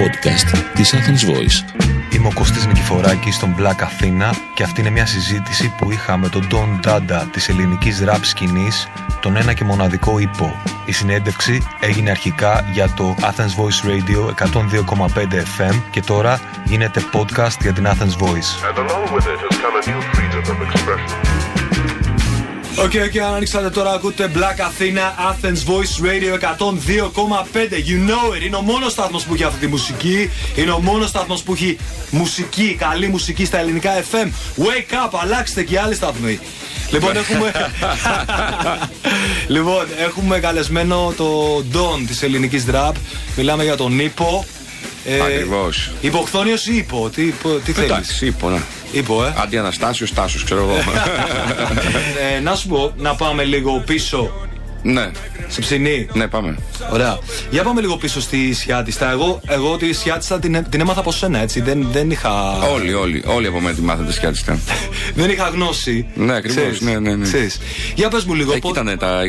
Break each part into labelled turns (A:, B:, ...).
A: podcast της Athens Voice.
B: Είμαι ο Κωστής Νικηφοράκης στον Black Athena και αυτή είναι μια συζήτηση που είχα με τον Don Dada της ελληνικής rap σκηνής, τον ένα και μοναδικό Υπο. Η συνέντευξη έγινε αρχικά για το Athens Voice Radio 102,5 FM και τώρα γίνεται podcast για την Athens Voice.
C: Of expression.
D: OK, OK, αν ανοίξατε τώρα ακούτε Black Athena Athens Voice Radio 102,5 You know it, είναι ο μόνος σταθμός που έχει αυτή τη μουσική Είναι ο μόνος σταθμός που έχει μουσική, καλή μουσική στα ελληνικά FM Wake up, αλλάξτε και άλλοι σταθμοί Λοιπόν, έχουμε. λοιπόν, έχουμε καλεσμένο το Don της ελληνικής ραπ. Μιλάμε για τον Νίπο.
E: Ε, Ακριβώς.
D: Υποχθόνιο ή υπο, τι, τι θέλεις;
E: Εντάξει, υπο, ναι.
D: Υπο, ε.
E: Αντί Αναστάσιος, Τάσος, ξέρω εγώ.
D: ε, να σου πω, να πάμε λίγο πίσω.
E: Ναι.
D: Σε ψηνή.
E: Ναι, πάμε.
D: Ωραία. Για πάμε λίγο πίσω στη Σιάτιστα. Εγώ, εγώ τη Σιάτιστα την, την έμαθα από σένα, έτσι. Δεν, δεν είχα.
E: Όλοι, όλοι. Όλοι από μένα τη μάθατε Σιάτιστα.
D: δεν είχα γνώση.
E: Ναι, ακριβώς. Ναι, ναι, ναι.
D: Για πες μου λίγο.
E: Εκεί πο... ήταν τα,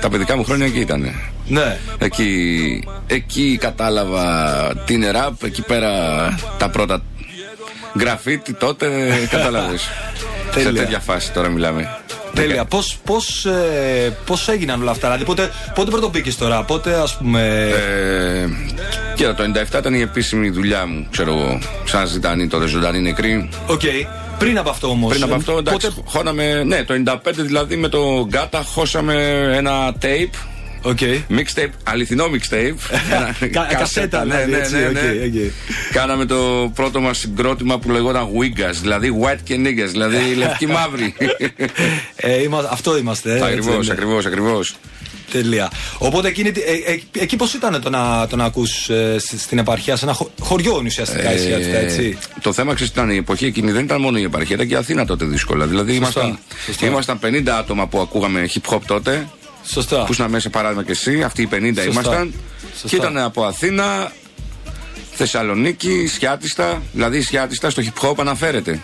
E: τα παιδικά μου χρόνια εκεί ήταν.
D: Ναι.
E: Εκεί, εκεί κατάλαβα την ραπ, εκεί πέρα τα πρώτα γραφίτι τότε κατάλαβες. Σε τέτοια φάση τώρα μιλάμε.
D: Τέλεια. Πώς πώς, ε, πώς έγιναν όλα αυτά, δηλαδή πότε, πότε πρώτο μπήκε τώρα, πότε ας πούμε.
E: Ε, κοίτα, το 97 ήταν η επίσημη δουλειά μου, ξέρω εγώ. Σαν Ζήτα Νι τότε Ζωντανοί Νεκροί.
D: OK. Okay. Πριν από αυτό όμως.
E: Πριν από αυτό, εντάξει, πότε... χώναμε. Ναι, το 95 δηλαδή με το Γκάτα χώσαμε ένα tape
D: Okay.
E: Mixtape, αληθινό mixtape.
D: Κασέτα, ναι, ναι, ναι. ναι.
E: Κάναμε το πρώτο μας συγκρότημα που λεγόταν Wiggas, δηλαδή White και Niggas, δηλαδή λευκοί μαύροι.
D: ε, αυτό είμαστε.
E: Ακριβώς, ακριβώς, ακριβώς.
D: Τελεία. Οπότε εκείνη, ε, ε, εκεί πώς ήταν το να, το να ακούς ε, στην επαρχία, σε ένα χωριό ουσιαστικά ε, έτσι.
E: Το θέμα ξέρεις ήταν η εποχή εκείνη δεν ήταν μόνο η επαρχία, ήταν και η Αθήνα τότε δύσκολα. Δηλαδή ήμασταν, ήμασταν 50 άτομα που ακούγαμε hip hop τότε
D: Σωστά.
E: Που ήσουν μέσα παράδειγμα και εσύ, αυτοί οι 50 Σωστά. ήμασταν. Σωστά. Και ήταν από Αθήνα, Θεσσαλονίκη, Σιάτιστα. Δηλαδή Σιάτιστα στο hip hop αναφέρεται.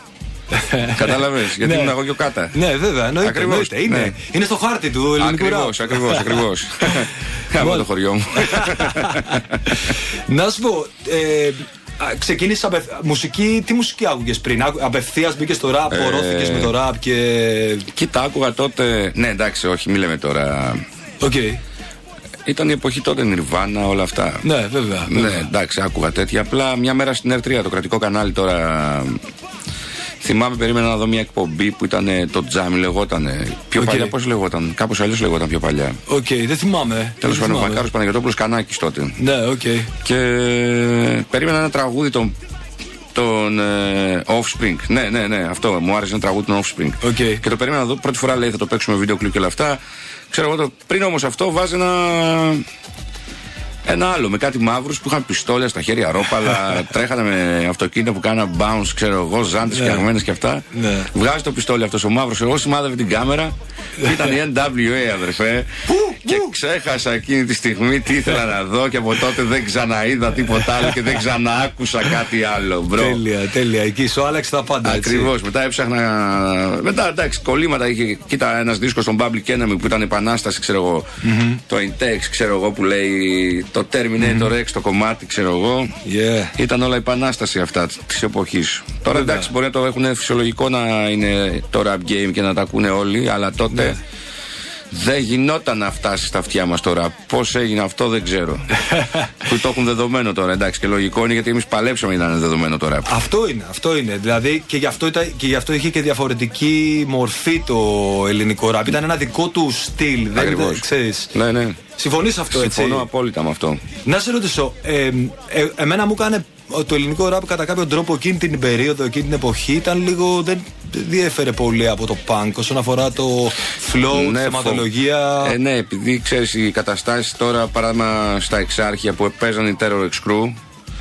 E: Κατάλαβες, γιατί
D: ναι.
E: ήμουν εγώ πιο κάτα.
D: Ναι, βέβαια, εννοείται.
E: Ακριβώς,
D: εννοείται. Είναι, ναι. είναι στο χάρτη του ελληνικού
E: Ακριβώς, ακριβώς, ακριβώς. Κάμε το χωριό μου.
D: Να σου πω, ε, ξεκίνησες απευ... μουσική. Τι μουσική άκουγες πριν, Απευθείας μπήκες στο ραπ, ε... με το ραπ και.
E: Κοίτα, άκουγα τότε. Ναι, εντάξει, όχι, μη λέμε τώρα.
D: OK. Okay.
E: Ήταν η εποχή τότε Nirvana, όλα αυτά.
D: Ναι, βέβαια. βέβαια.
E: Ναι, εντάξει, άκουγα τέτοια. Απλά μια μέρα στην ΕΡΤ3, το κρατικό κανάλι τώρα Θυμάμαι, περίμενα να δω μια εκπομπή που ήταν το τζάμι, λεγόταν. Πιο okay. παλιά, πώς λεγόταν; Κάπως αλλιώς λεγόταν πιο παλιά.
D: OK, okay, δεν θυμάμαι.
E: Τέλος πάντων, ο Βακάρος Παναγιωτόπουλος Κανάκης τότε.
D: Ναι, OK. Okay.
E: Και περίμενα ένα τραγούδι τον των ε, Offspring. Ναι, ναι, ναι, αυτό μου άρεσε ένα τραγούδι των Offspring.
D: Okay.
E: Και το περίμενα να δω πρώτη φορά λέει θα το παίξουμε βίντεο κλιπ και όλα αυτά. Ξέρω εγώ το, πριν όμως αυτό βάζει ένα ένα άλλο με κάτι μαύρους που είχαν πιστόλια στα χέρια, ρόπαλα, τρέχανε με αυτοκίνητα που κάναν bounce, ξέρω εγώ, ζάντες ναι. φτιαγμένες και αυτά.
D: Ναι.
E: Βγάζει το πιστόλι αυτός ο μαύρος, εγώ σημάδευε την κάμερα. Ήταν η NWA, αδερφέ. Και ξέχασα εκείνη τη στιγμή τι ήθελα να δω και από τότε δεν ξαναείδα τίποτα άλλο και δεν ξαναάκουσα κάτι άλλο. Μπρο.
D: Τέλεια, τέλεια. Εκεί σου άλλαξε τα πάντα.
E: Ακριβώς. Μετά έψαχνα. Μετά εντάξει, κολλήματα είχε. Κοίτα ένας δίσκος στον Public Enemy που ήταν επανάσταση, ξέρω εγώ. Mm-hmm. Το Intex, ξέρω εγώ που λέει το Terminator mm. X το κομμάτι, ξέρω εγώ.
D: Yeah.
E: Ήταν όλα επανάσταση αυτά της εποχής. Τώρα εντάξει, μπορεί να το έχουν φυσιολογικό να είναι το rap game και να τα ακούνε όλοι, αλλά τότε. Ναι. Δεν γινόταν να φτάσει στα αυτιά μας τώρα. Πώς έγινε αυτό δεν ξέρω. που το έχουν δεδομένο τώρα. Εντάξει και λογικό είναι γιατί εμείς παλέψαμε ήταν δεδομένο τώρα.
D: Αυτό είναι, αυτό είναι. Δηλαδή και γι, αυτό ήταν, και γι' αυτό είχε και διαφορετική μορφή το ελληνικό ραπ. Ήταν ένα δικό του στυλ.
E: Ακριβώς. Ναι, ναι.
D: Συμφωνείς αυτό
E: έτσι; Συμφωνώ απόλυτα με αυτό.
D: Να σε ρωτήσω, ε, ε, εμένα μου έκανε το ελληνικό ραπ κατά κάποιο τρόπο εκείνη την περίοδο, εκείνη την εποχή ήταν λίγο. δεν διέφερε πολύ από το punk όσον αφορά το flow, ναι, θεματολογία.
E: Ε, ναι, επειδή ξέρεις οι καταστάσεις τώρα, παράδειγμα στα εξάρχεια που παίζαν οι Terror X Crew.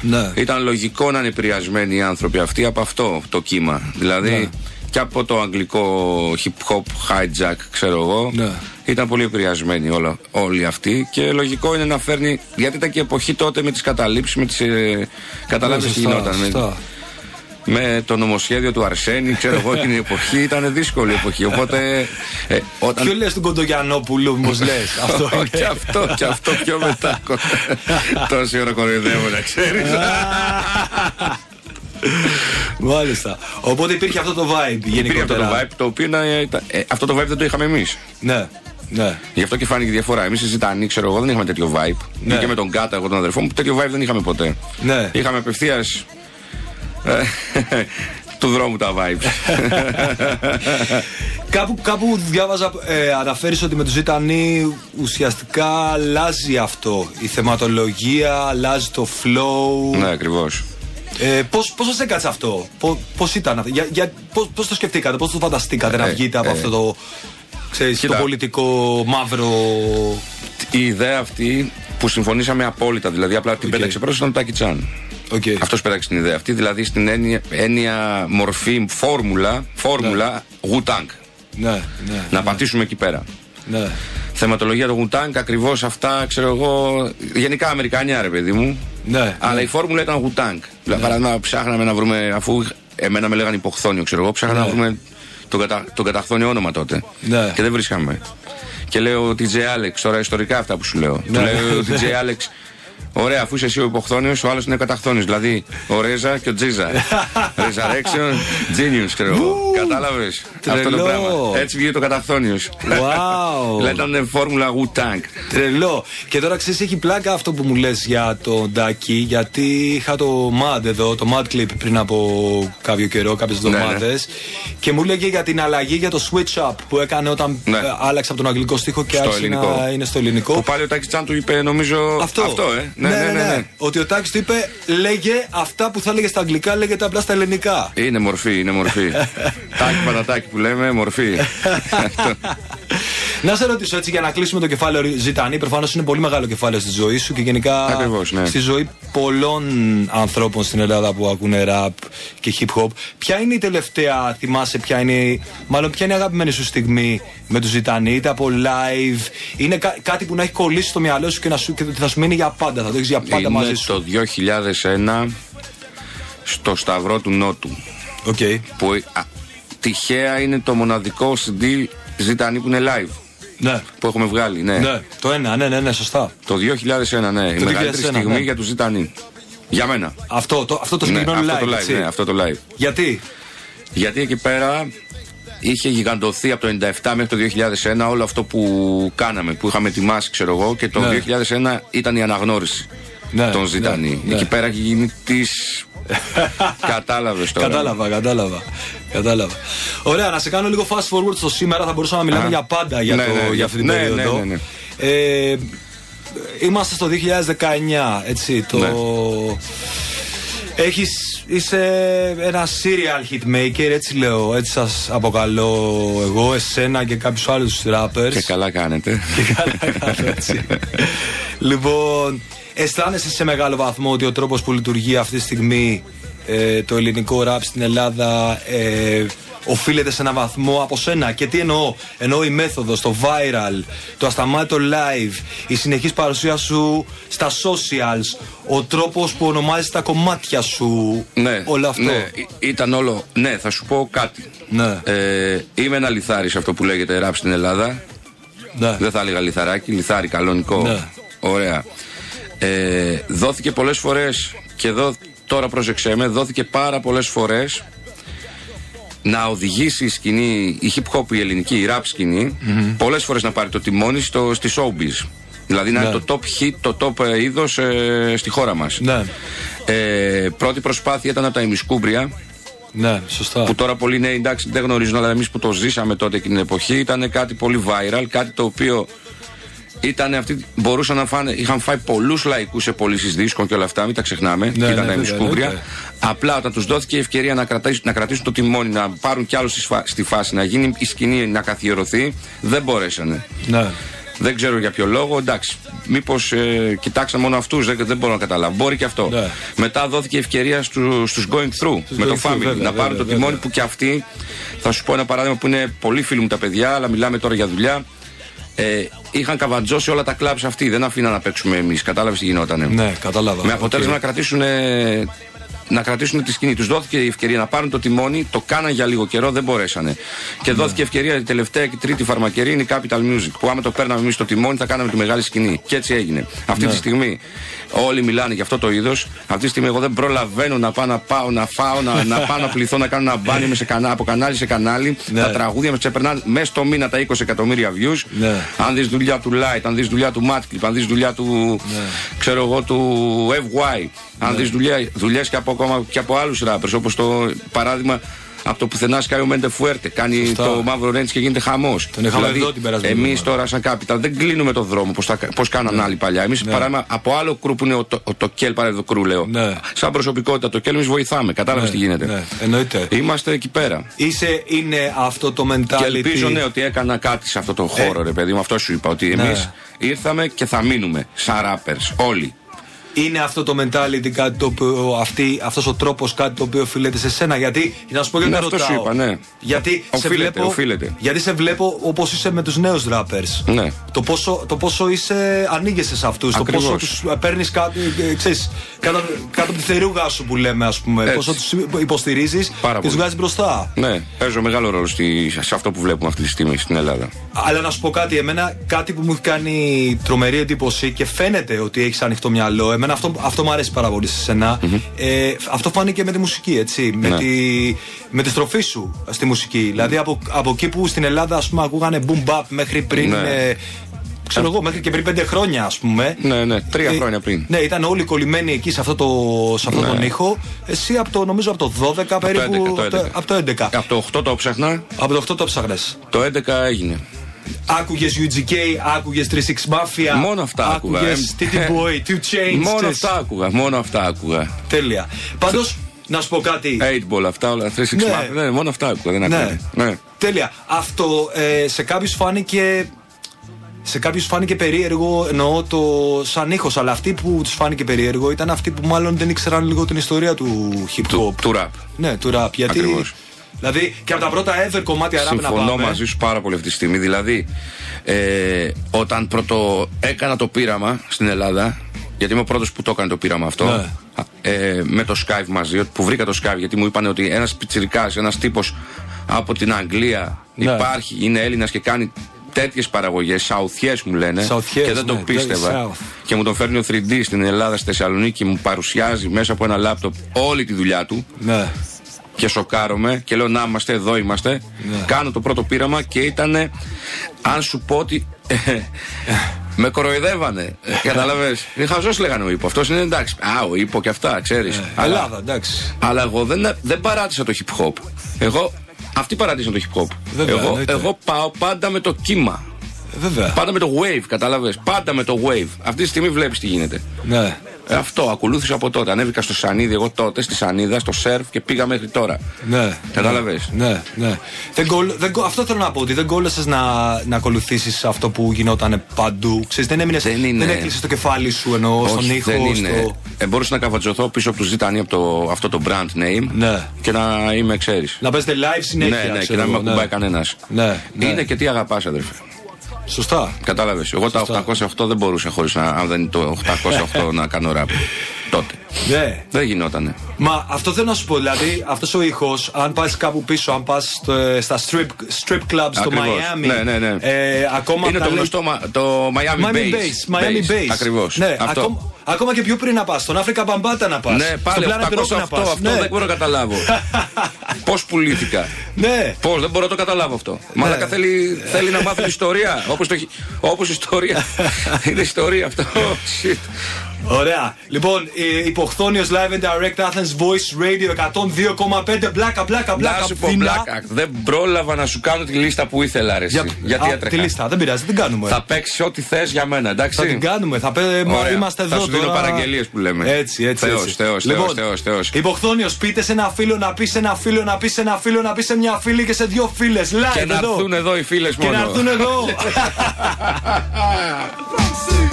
D: Ναι.
E: Ήταν λογικό να είναι επηρεασμένοι οι άνθρωποι αυτοί από αυτό το κύμα. Δηλαδή, ναι και από το αγγλικό hip hop hijack, ξέρω εγώ.
D: Ναι.
E: Ήταν πολύ επηρεασμένοι όλα, όλοι αυτοί και λογικό είναι να φέρνει. Γιατί ήταν και εποχή τότε με τις καταλήψεις, με τις ε, καταλάβεις τι γινόταν. Με το νομοσχέδιο του Αρσένη, ξέρω εγώ την εποχή ήταν δύσκολη εποχή. Οπότε. Ε, όταν...
D: Ποιο λες του Κοντογιανόπουλου, μω λες; αυτό είναι.
E: και αυτό, και αυτό πιο μετά. Τόση ώρα κοροϊδεύω να ξέρεις.
D: Μάλιστα. Οπότε υπήρχε αυτό το vibe
E: Υπήρχε αυτό το
D: γενικότερα.
E: vibe το οποίο ήταν- ήταν- ε, αυτό το vibe δεν το είχαμε εμείς.
D: Ναι, ναι.
E: Γι' αυτό και φάνηκε η διαφορά. Εμείς οι Ζητανοί, ξέρω εγώ, δεν είχαμε τέτοιο vibe.
D: Ναι.
E: Και με τον Κάτα, εγώ τον αδερφό μου, τέτοιο vibe δεν είχαμε ποτέ.
D: Ναι.
E: Είχαμε απευθείας. Του δρόμου τα vibes.
D: Κάπου, κάπου διάβαζα, ε, αναφέρεις ότι με το Ζητανή ουσιαστικά αλλάζει αυτό. Η θεματολογία, αλλάζει το flow.
E: ναι, ακριβώς.
D: Ε, πώς, πώς σας έκατσε αυτό, πώς, πώς ήταν αυτό, για, για, πώς, πώς το σκεφτήκατε, πώς το φανταστήκατε να
E: Ε,
D: βγείτε από
E: ε.
D: αυτό το, ξέρεις, το
E: Κοίτα.
D: πολιτικό μαύρο...
E: Η ιδέα αυτή που συμφωνήσαμε απόλυτα, δηλαδή απλά την
D: Οκ.
E: πέταξε πρώτα ήταν ο Τάκι Τσαν.
D: Okay.
E: Αυτός πέταξε την ιδέα αυτή, δηλαδή στην έννοια, έννοια μορφή, φόρμουλα, φόρμουλα Wu-Tang.
D: Ναι, ναι,
E: Να
D: ναι,
E: πατήσουμε εκεί πέρα.
D: ναι.
E: Θεματολογία του Wu-Tang, ακριβώς αυτά, ξέρω εγώ. Γενικά Αμερικάνια, ρε παιδί μου.
D: Ναι,
E: Αλλά
D: ναι.
E: η φόρμουλα ήταν Wu-Tang. Δηλαδή, παράδειγμα, ψάχναμε να βρούμε, αφού εμένα με λέγανε υποχθόνιο, ξέρω εγώ, ψάχναμε
D: Ναι.
E: να βρούμε τον, κατα, τον καταχθόνιο όνομα τότε.
D: Ναι.
E: Και δεν βρίσκαμε. Και λέω ο DJ Alex, τώρα ιστορικά αυτά που σου λέω.
D: Ναι.
E: Του λέω ο DJ Alex, Ωραία, αφού είσαι εσύ ο υποχθόνιος, ο άλλος είναι ο καταχθόνιος. Δηλαδή ο Ρέζα και ο Τζίζα. Resurrection Genius, ξέρω εγώ. Κατάλαβες; Αυτό το
D: Τρελό.
E: πράγμα. Έτσι βγήκε το καταχθόνιος.
D: Wow.
E: Δηλαδή ήταν φόρμουλα Wu-Tang.
D: Τρελό. Και τώρα ξέρεις, έχει πλάκα αυτό που μου λες για τον Ντάκι, γιατί είχα το Mad εδώ, το Mad Clip πριν από κάποιο καιρό, κάποιες
E: Ναι, ναι.
D: εβδομάδες. Και μου έλεγε για την αλλαγή για το switch up που έκανε όταν
E: Ναι.
D: ε, άλλαξε από τον αγγλικό στίχο και
E: Στο
D: άρχισε
E: ελληνικό.
D: να είναι στο ελληνικό.
E: Που πάλι ο Τάκης Τσάν του είπε, νομίζω.
D: Αυτό.
E: ε. Ναι, ναι, ναι. ναι.
D: Ότι ο Τάκης του είπε, λέγε αυτά που θα έλεγε στα αγγλικά, λέγεται απλά στα ελληνικά.
E: Είναι μορφή, είναι μορφή. τάκι πατατάκι που λέμε, μορφή.
D: Να σε ρωτήσω έτσι για να κλείσουμε το κεφάλαιο Ζητανή. Προφανώς είναι πολύ μεγάλο κεφάλαιο στη ζωή σου και γενικά
E: Ακριβώς, ναι.
D: στη ζωή πολλών ανθρώπων στην Ελλάδα που ακούνε ραπ και hip hop. Ποια είναι η τελευταία, θυμάσαι, ποια είναι, μάλλον ποια είναι η αγαπημένη σου στιγμή με τους Ζήτα Νι, είτε από live, είναι κά- κάτι που να έχει κολλήσει στο μυαλό σου και, να σου, και ότι θα σου μείνει για πάντα, θα το έχεις για πάντα
E: είναι
D: μαζί σου.
E: το 2001 στο Σταυρό του Νότου.
D: Οκ.
E: Που α, τυχαία είναι το μοναδικό CD Ζήτα Νι που είναι live.
D: Ναι.
E: Που έχουμε βγάλει, ναι.
D: Ναι, το ένα, ναι, ναι, ναι, σωστά.
E: Το 2001, ναι. Η
D: Το
E: μεγαλύτερη
D: 2001,
E: στιγμή
D: ναι.
E: για τους Ζητανή. Για μένα.
D: Αυτό το, αυτό το
E: Ναι,
D: συγκεκριμένο
E: αυτό
D: live,
E: το live,
D: έτσι.
E: ναι, αυτό το live.
D: Γιατί;
E: Γιατί εκεί πέρα είχε γιγαντωθεί από το 97 μέχρι το 2001 όλο αυτό που κάναμε, που είχαμε ετοιμάσει, ξέρω εγώ, και το
D: Ναι.
E: 2001 ήταν η αναγνώριση
D: Ναι,
E: των Ζητανή.
D: ναι, ναι.
E: Εκεί πέρα έχει γίνει της. Κατάλαβες τώρα.
D: Κατάλαβα, κατάλαβα. Κατάλαβα. Ωραία, να σε κάνω λίγο fast forward στο σήμερα. Θα μπορούσαμε να μιλάμε
E: Α.
D: για πάντα για,
E: Ναι,
D: το,
E: ναι,
D: για αυτή την
E: ναι,
D: περίοδο.
E: ναι, ναι, ναι.
D: Ε, είμαστε στο 2019, έτσι. Το...
E: Ναι.
D: Έχεις, είσαι ένα serial hit maker, έτσι λέω, έτσι σας αποκαλώ εγώ, εσένα και κάποιους άλλους rappers.
E: Και καλά κάνετε.
D: Και καλά κάνω, έτσι. λοιπόν, αισθάνεσαι σε μεγάλο βαθμό ότι ο τρόπος που λειτουργεί αυτή τη στιγμή ε, το ελληνικό ραπ στην Ελλάδα ε, οφείλεται σε ένα βαθμό από σένα. Και τι εννοώ, εννοώ η μέθοδος, το viral, το ασταμάτητο live, η συνεχής παρουσία σου στα socials, ο τρόπος που ονομάζεις τα κομμάτια σου,
E: ναι,
D: όλο αυτό.
E: Ναι, ή- ήταν όλο. Ναι, θα σου πω κάτι.
D: Ναι.
E: Ε, είμαι ένα λιθάρι σε αυτό που λέγεται ραπ στην Ελλάδα.
D: Ναι.
E: Δεν θα έλεγα λιθαράκι, λιθάρι, καλονικό.
D: Ναι.
E: Ωραία. Ε, δόθηκε πολλές φορές και εδώ τώρα πρόσεξέ με, δόθηκε πάρα πολλές φορές να οδηγήσει η σκηνή, η hip hop, η ελληνική, η rap σκηνη πολλές φορές να πάρει το τιμόνι στο, στη showbiz. Δηλαδή να
D: Ναι.
E: είναι το top hit, το top ε, είδος ε, στη χώρα μας.
D: Ναι,
E: Ε, πρώτη προσπάθεια ήταν από τα ημισκούμπρια,
D: ναι, σωστά.
E: που τώρα πολλοί νέοι εντάξει δεν γνωρίζουν, αλλά εμείς που το ζήσαμε τότε εκείνη την εποχή ήταν κάτι πολύ viral, κάτι το οποίο ήταν αυτοί, μπορούσαν να φάνε, είχαν φάει πολλούς λαϊκούς σε πωλήσεις δίσκων και όλα αυτά, μην τα ξεχνάμε.
D: Ναι,
E: ήταν
D: ναι,
E: τα
D: βέβαια,
E: ημισκούμπρια.
D: εννοείται.
E: Απλά όταν τους δόθηκε η ευκαιρία να, κρατήσουν, να κρατήσουν το τιμόνι, να πάρουν κι άλλο στη, σφα- στη φάση, να γίνει η σκηνή να καθιερωθεί, δεν μπορέσανε.
D: Ναι.
E: Δεν ξέρω για ποιο λόγο. Εντάξει, μήπως ε, κοιτάξαν μόνο αυτούς, δεν, δεν μπορώ να καταλάβω. Μπορεί και αυτό.
D: Ναι.
E: Μετά δόθηκε ευκαιρία στους στους going through με
D: going
E: το
D: through,
E: family
D: βέβαια,
E: να πάρουν
D: βέβαια,
E: το τιμόνι
D: βέβαια.
E: που και αυτοί. Θα σου πω ένα παράδειγμα που είναι πολύ φίλοι μου τα παιδιά, αλλά μιλάμε τώρα για δουλειά. Ε, είχαν καβατζώσει όλα τα κλαμπs αυτοί. Δεν αφήναν να παίξουμε εμείς. Κατάλαβες τι γινότανε.
D: Ναι, κατάλαβα.
E: Με αποτέλεσμα
D: Οκ.
E: να κρατήσουν. ε, να κρατήσουν τη σκηνή. Τους δόθηκε η ευκαιρία να πάρουν το τιμόνι, το κάναν για λίγο καιρό, δεν μπορέσανε. Και δόθηκε ευκαιρία η τελευταία και τρίτη φαρμακερή είναι η Capital Music. Που άμα το παίρναμε εμείς το τιμόνι θα κάναμε τη μεγάλη σκηνή. Και έτσι έγινε. Αυτή τη στιγμή όλοι μιλάνε για αυτό το είδος. Αυτή τη στιγμή εγώ δεν προλαβαίνω να πάω να πάω να φάω, να, να πάω να πληθώ να κάνω ένα μπάνι με σε κανά, από κανάλι σε κανάλι.
D: Ναι.
E: Τα τραγούδια με ξεπερνάνε μέσα στο μήνα τα 20 εκατομμύρια views.
D: Ναι.
E: Αν δεις δουλειά του Light, αν δεις δουλειά του Matclip, αν δεις δουλειά του, ξέρω εγώ, του FY, αν δεις δουλειές και από, ακόμα και από άλλους rappers, όπως το παράδειγμα από το πουθενά σκάει ο Μέντε Φουέρτε. Κάνει
D: Σωστά.
E: το μαύρο ρέντς και γίνεται χαμός.
D: Τον είχαμε εδώ την περασμένη
E: εμείς
D: εβδομάδα.
E: τώρα, σαν Capital, δεν κλείνουμε το δρόμο πώς πώς κάναν άλλοι παλιά. Εμείς παράδειγμα από άλλο κρου που είναι ο, το, ο, το Κέλ παράδειγμα κρου, λέω.
D: Ναι.
E: Σαν προσωπικότητα, το Κέλ εμείς βοηθάμε. Κατάλαβες
D: Ναι,
E: τι γίνεται.
D: ναι, εννοείται.
E: Είμαστε εκεί πέρα.
D: Είσαι, είναι αυτό το mentality.
E: Και ελπίζω ναι, ότι έκανα κάτι σε αυτό το χώρο,
D: Ε.
E: ρε παιδί μου. Αυτό σου είπα. Ότι
D: Ναι.
E: εμείς ήρθαμε και θα μείνουμε σαν rappers. Όλοι.
D: Είναι αυτό το mentality κάτι το οποίο, αυτή, αυτός ο τρόπος κάτι το οποίο οφείλεται σε σένα γιατί, για να σου πω γιατί
E: Ναι,
D: το
E: αυτό σου
D: ρωτάω.
E: είπα, ναι.
D: γιατί σε
E: Οφείλεται,
D: βλέπω,
E: οφείλεται.
D: γιατί σε βλέπω όπως είσαι με τους νέους rappers
E: Ναι.
D: το, πόσο, το πόσο είσαι, ανοίγεσαι σε αυτούς το
E: Ακριβώς.
D: πόσο τους ε, παίρνεις κάτι, ε, ξέρεις, κάτω, κάτω από τη θερούγα σου που λέμε ας πούμε
E: Έτσι.
D: πόσο τους υποστηρίζεις
E: Πάρα
D: και τους
E: πολύ.
D: βγάζεις μπροστά
E: Ναι, παίζω μεγάλο ρόλο στη, σε αυτό που βλέπουμε αυτή τη στιγμή στην Ελλάδα.
D: Αλλά να σου πω κάτι, εμένα κάτι που μου έχει κάνει τρομερή εντύπωση και φαίνεται ότι έχεις ανοιχτό μυαλό. Εμένα αυτό, αυτό μου αρέσει πάρα πολύ σε σενα Ε, αυτό φάνηκε με τη μουσική, έτσι. Με,
E: Ναι.
D: τη, με τη στροφή σου στη μουσική. Δηλαδή από, από εκεί που στην Ελλάδα, ας πούμε, ακούγανε boom bap μέχρι πριν.
E: Ναι.
D: ε, ξέρω εγώ, μέχρι και πριν πέντε χρόνια, ας πούμε.
E: Ναι, ναι, τρία
D: Ε,
E: χρόνια πριν.
D: Ναι, ήταν όλοι κολλημένοι εκεί σε αυτό, το, σε αυτό
E: Ναι.
D: τον ήχο. Εσύ από το, νομίζω από το 12 περίπου.
E: 11, το 11.
D: από το 11.
E: Από το 8 το ψάχνα,
D: Από το 8 το ψάχνες.
E: το 11 έγινε.
D: Άκουγες UGK, άκουγες 3 6 Mafia.
E: Μόνο αυτά άκουγα.
D: Άκουγες
E: ε.
D: TT Boy, Two Chains.
E: Μόνο
D: ξέρεις.
E: αυτά άκουγα. Μόνο αυτά άκουγα.
D: Τέλεια. Πάντως, να σου πω κάτι.
E: 8 ball αυτά όλα. 3 6
D: Ναι.
E: ναι. μόνο αυτά άκουγα. Δεν
D: ναι.
E: άκουγα. Ναι.
D: Τέλεια. Αυτό ε, σε κάποιους φάνηκε. Σε κάποιους φάνηκε περίεργο, εννοώ το σαν ήχος, αλλά αυτοί που τους φάνηκε περίεργο ήταν αυτοί που μάλλον δεν ήξεραν λίγο την ιστορία του hip hop.
E: Του, του rap.
D: Ναι, του rap. Γιατί.
E: Ακριβώς.
D: Δηλαδή και από τα πρώτα ever κομμάτια rap να
E: Συμφωνώ
D: πάμε.
E: μαζί σου πάρα πολύ αυτή τη στιγμή. Δηλαδή, ε, όταν πρώτο έκανα το πείραμα στην Ελλάδα, γιατί είμαι ο πρώτος που το έκανε το πείραμα αυτό,
D: Ναι.
E: ε, με το Skype μαζί, που βρήκα το Skype, γιατί μου είπαν ότι ένας πιτσυρικά, ένας τύπος από την Αγγλία
D: Ναι.
E: υπάρχει, είναι Έλληνας και κάνει τέτοιες παραγωγές, σαουθιέ μου λένε.
D: Σαουθιές,
E: και δεν το
D: ναι,
E: πίστευα.
D: very south.
E: Και μου τον φέρνει ο 3D στην Ελλάδα, στη Θεσσαλονίκη, μου παρουσιάζει μέσα από ένα λάπτοπ όλη τη δουλειά του
D: Ναι.
E: Και σοκάρομαι και λέω να είμαστε, εδώ είμαστε.
D: Ναι.
E: Κάνω το πρώτο πείραμα και ήταν, αν σου πω ότι. με κοροϊδεύανε. Καταλαβέ. Είναι χαζός λέγανε ο Ήπο. Αυτός είναι εντάξει. Α, ο Ήπο και αυτά, ξέρεις.
D: Ε, Ελλάδα, εντάξει.
E: Αλλά εγώ δεν, δεν παράτησα το hip hop. Εγώ. Αυτοί παράτησαν το hip hop.
D: Βέβαια,
E: εγώ,
D: εννοείται.
E: εγώ πάω πάντα με το κύμα.
D: Βέβαια.
E: Πάντα με το wave, κατάλαβε. Πάντα με το wave. Αυτή τη στιγμή βλέπεις τι γίνεται.
D: Ναι.
E: Ε, αυτό ακολούθησα από τότε. Ανέβηκα στο Σανίδι, εγώ τότε στη Σανίδα, στο σερφ και πήγα μέχρι τώρα.
D: Ναι.
E: Κατάλαβε.
D: Ναι, ναι. Δεν κολ- δεν κο- αυτό θέλω να πω ότι δεν κόλλασε να, να ακολουθήσεις αυτό που γινόταν παντού. Ξέρεις, δεν έμεινες.
E: Δεν είναι.
D: δεν έκλεισες το κεφάλι σου εννοώ στον
E: Όχι,
D: ήχο.
E: δεν είναι.
D: Στο...
E: Ε, μπορούσα να καβατζωθώ πίσω από τους Ζητανή από το, αυτό το brand name
D: Ναι.
E: και να είμαι, ξέρεις.
D: Να παίζετε live συνέχεια.
E: Ναι, ναι, και
D: ξέρω
E: να μην με
D: εγώ,
E: ακουμπάει
D: ναι.
E: κανένας.
D: Ναι, ναι.
E: Είναι και τι αγαπάς, αδερφέ.
D: Σωστά.
E: Κατάλαβες. Εγώ
D: Σωστά.
E: τα 808 δεν μπορούσα χωρίς να. Αν δεν είναι το 808 να κάνω ραπ. Τότε.
D: Ναι.
E: Δεν γινότανε.
D: Μα αυτό θέλω να σου πω. Δηλαδή, αυτός ο ήχος, αν πας κάπου πίσω, αν πας στα strip, strip clubs στο
E: Ακριβώς.
D: Miami.
E: Ναι, ναι, ναι.
D: Ε, ακόμα
E: είναι
D: τα
E: το
D: λέει-
E: γνωστό μα- το Miami,
D: Miami Base. Miami Base.
E: Ακριβώς.
D: Ναι,
E: αυτό.
D: ακόμα, ακόμα και πιο πριν να πας. Στον Αφρικα Μπαμπάτα να πας.
E: Ναι, πάλι 808 αυτό, δεν μπορώ να καταλάβω. Πώς πουλήθηκα.
D: Ναι.
E: Πώς, δεν μπορώ να το καταλάβω αυτό. Μαλάκα θέλει, θέλει να μάθει ιστορία. Όπως όπως ιστορία. Είναι ιστορία αυτό. Shit.
D: Ωραία. Λοιπόν, ε, υποχθόνιος live and direct Athens Voice Radio 102,5 μπλάκα, μπλάκα, μπλάκα.
E: Να σου πω,
D: φθηνά.
E: μπλάκα. Δεν πρόλαβα να σου κάνω τη λίστα που ήθελα, ρε. εσύ.
D: Για-
E: Γιατί
D: Α,
E: έτρεχα.
D: Τη λίστα, δεν πειράζει, την κάνουμε.
E: Θα παίξεις ό,τι θες για μένα, εντάξει.
D: Θα την κάνουμε, θα πέ, μα,
E: Ωραία.
D: είμαστε
E: Θα
D: εδώ
E: σου δίνω
D: τώρα.
E: παραγγελίες που λέμε.
D: Έτσι, έτσι.
E: Θεός,
D: έτσι.
E: Θεός,
D: λοιπόν,
E: Θεός, Θεός, Θεός.
D: Υποχθόνιος, πείτε σε ένα φίλο να πει σε ένα φίλο να πει σε ένα φίλο να πει σε μια φίλη και σε δύο φίλες. Live
E: Και να
D: εδώ.
E: έρθουν εδώ οι φίλες
D: Και
E: μόνο.
D: να έρθουν εδώ.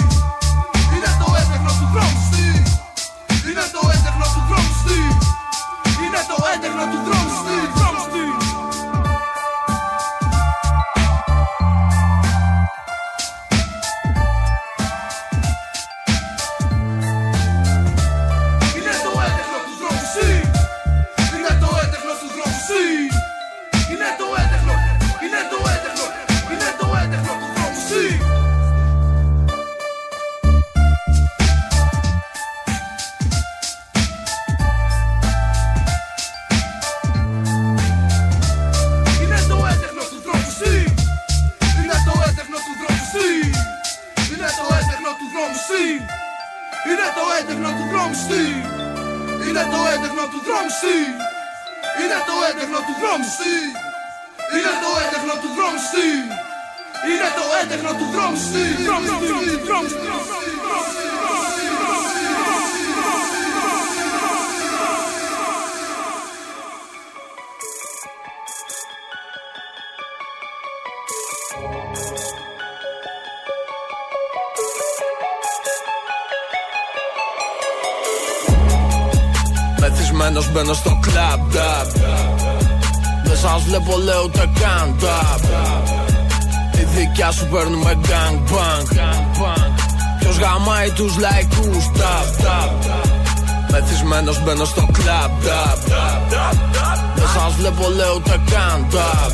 F: δρόμστη Είναι το έντεχνο του δρόμστη Είναι το έντεχνο του δρόμστη Είναι το έντεχνο του δρόμστη Είναι το έντεχνο του δρόμστη
G: μπαίνω στο κλαμπ Δεν σας βλέπω λέω ούτε καν ταπ Η δικιά σου παίρνουμε gang bang Ποιος γαμάει τους λαϊκούς ταπ Μεθυσμένος μπαίνω στο κλαμπ Δεν σας βλέπω λέω ούτε καν ταπ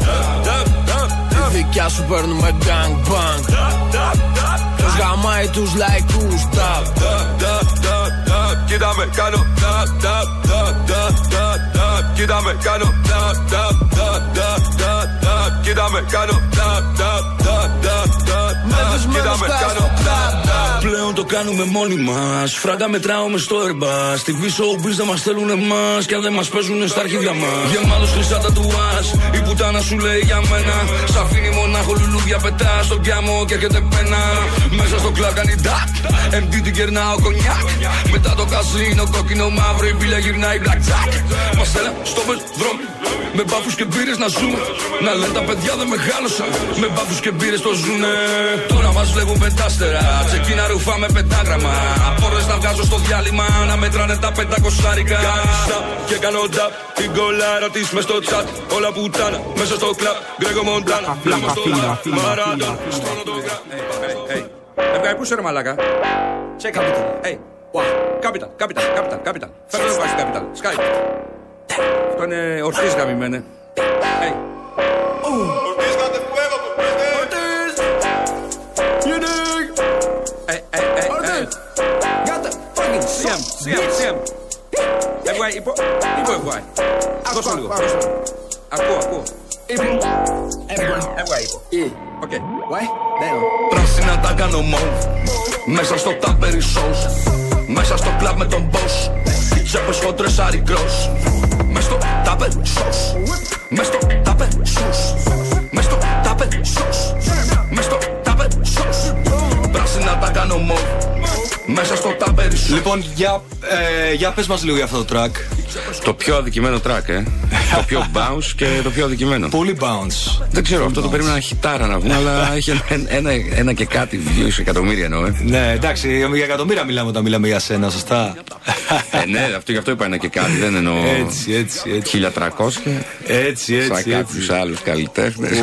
G: Η δικιά σου παίρνουμε gang bang. Ποιος γαμάει τους λαϊκούς ταπ
H: Κοίτα με κάνω ταπ ταπ ταπ ταπ ταπ ταπ Κοίτα με κάνω ταπ ταπ ταπ ταπ ταπ ταπ Κοίτα με κάνω με κάνω ταπ ταπ
I: Πλέον το κάνουμε μόνοι μας. Φράγκα μετράουμε στο ερμπά. Στη βίσο ομπί δεν μας θέλουν εμάς. Και αν δεν μας παίζουν στα αρχίδια μας. Γεμάτο χρυσά τα τουά. Η πουτάνα σου λέει για μένα. Σ' αφήνει μονάχο λουλούδια πετά στον πιάμο και έρχεται πένα. Μέσα στο κλαμπ κάνει ντάκ. MD την κερνάω κονιάκ. Μετά το καζίνο κόκκινο μαύρο η πύλα γυρνάει blackjack. Μα έλα στο δρόμο. Με μπάφους και μπύρες να ζούμε. Να λένε τα παιδιά δεν μεγάλωσαν. Με μπάφους και μπύρες το ζουνε. Τώρα μας βλέπουν πεντάστερα. Τσεκίνα ρουφά με πεντάγραμμα. Απόρρε να βγάζω στο διάλειμμα. Να μετράνε τα πεντακοσάρικα. Κάνισα και κάνω ταπ. Την κολάρα της μες στο τσάτ. Όλα πουτάνα μέσα στο κλαμπ. Γκρέγο Μοντάνα. Πλάμα στο λαπ. Μαράντο. Στρώνω το γραμ.
E: Έβγαλε πού είσαι ρε μαλάκα; Σε capital. Hey. Wow. Capital, capital, capital, capital. Φέρνω το βάζει capital. Sky. Αυτό είναι ορθής γαμημένε. Hey. Hey, hey, hey, hey. Got the fucking CM, CM, CM. Έβγαλε, υπό, υπό έβγαλε. Δώσω λίγο. Ακούω, ακούω. Έβγαλε, υπό. Οκ.
I: Πράσινα τα κάνω move Μέσα στο τάπερι shows Μέσα στο κλαμπ με τον boss Οι τσέπες χοντρές αρικρός Μες στο τάπερι shows Μες στο τάπερι shows Μες στο τάπερι shows Μες στο τάπερι shows Πράσινα τα κάνω move Μέσα στο τάπερι shows
D: Λοιπόν, για, ε, για πες μας λίγο για αυτό το track.
E: Το πιο αδικημένο track, ε. το πιο bounce και το πιο αδικημένο.
D: Πολύ bounce.
E: Δεν ξέρω, αυτό το περίμενα χιτάρα να βγουν, αλλά έχει ένα, ένα, ένα και κάτι views εκατομμύρια εννοώ. Ε.
D: Ναι, εντάξει, για εκατομμύρια μιλάμε όταν μιλάμε για σένα, σωστά.
E: ε, ναι, αυτό γι' αυτό είπα ένα και κάτι, δεν εννοώ.
D: Έτσι, έτσι, έτσι.
E: 1300
D: Έτσι, έτσι.
E: σαν
D: έτσι.
E: κάποιους άλλους καλλιτέχνες.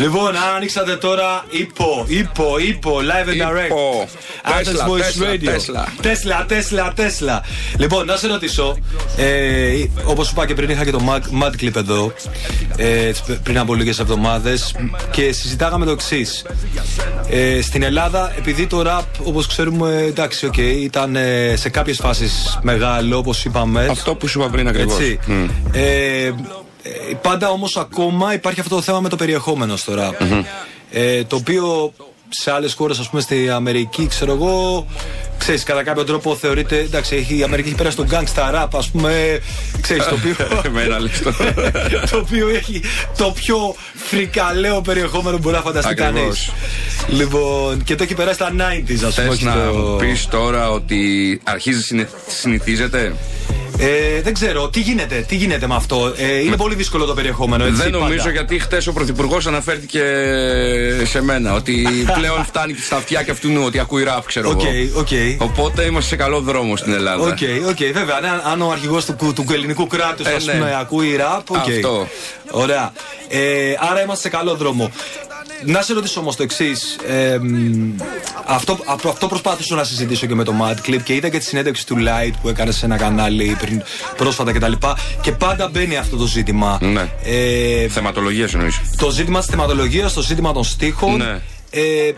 D: Λοιπόν, αν ανοίξατε τώρα υπό, υπό, υπό, live and direct.
E: Υπό.
D: Athens
E: Τέσλα,
D: Voice
E: Τέσλα,
D: Radio.
E: Τέσλα.
D: Τέσλα, Τέσλα, Τέσλα. Λοιπόν, να σε ρωτήσω. Ε, Όπως σου είπα και πριν, είχα και το Mad, Mad Clip εδώ. Ε, πριν από λίγες εβδομάδες. Και συζητάγαμε το εξής. Ε, στην Ελλάδα, επειδή το rap, όπως ξέρουμε, εντάξει, οκ, ήταν ε, σε κάποιες φάσεις μεγάλο, όπως είπαμε.
E: Αυτό που σου είπα πριν ακριβώς.
D: Έτσι. Ε, ε, πάντα όμως ακόμα υπάρχει αυτό το θέμα με το περιεχόμενο στο rap. Ε, το οποίο σε άλλες χώρες, ας πούμε στη Αμερική, ξέρω εγώ, ξέρεις, κατά κάποιο τρόπο θεωρείται. Εντάξει, έχει, η Αμερική έχει πέρασει τον gangsta rap, ας πούμε. Ξέρεις, το οποίο.
E: Εμένα λες το.
D: το οποίο έχει το πιο φρικαλαίο περιεχόμενο που μπορεί να φανταστεί κανείς.
E: Ακριβώς.
D: Λοιπόν, και το έχει περάσει στα 90s, ας πούμε.
E: Θε
D: όχι
E: να
D: το-
E: μου πεις τώρα ότι αρχίζει συνε- συνηθίζεται;
D: Ε, δεν ξέρω, τι γίνεται, τι γίνεται με αυτό; Ε, είναι πολύ δύσκολο το περιεχόμενο, έτσι.
E: Δεν
D: πάντα.
E: νομίζω γιατί χτες ο Πρωθυπουργός αναφέρθηκε σε μένα. Ότι πλέον φτάνει στα αυτιά και αυτού ότι ακούει ραπ, ξέρω
D: Οκ,
E: εγώ.
D: οκ.
E: Οπότε είμαστε σε καλό δρόμο στην Ελλάδα.
D: OK, OK, βέβαια. Ναι, αν ο αρχηγός του, του ελληνικού κράτους
E: Ε,
D: ας
E: ναι.
D: πούμε, ακούει ραπ, οκ.
E: Αυτό.
D: Ωραία. Ε, άρα είμαστε σε καλό δρόμο. Να σε ρωτήσω όμως το εξής. αυτό, αυτό, αυτό προσπάθησα να συζητήσω και με το Mad Clip και είδα και τη συνέντευξη του Light που έκανε σε ένα κανάλι πριν πρόσφατα κτλ. Και, και πάντα μπαίνει αυτό το ζήτημα.
E: Ναι.
D: Ε,
E: Θεματολογίας εννοείς.
D: το ζήτημα της θεματολογίας, το ζήτημα των στίχων.
E: Ναι.
D: Ε,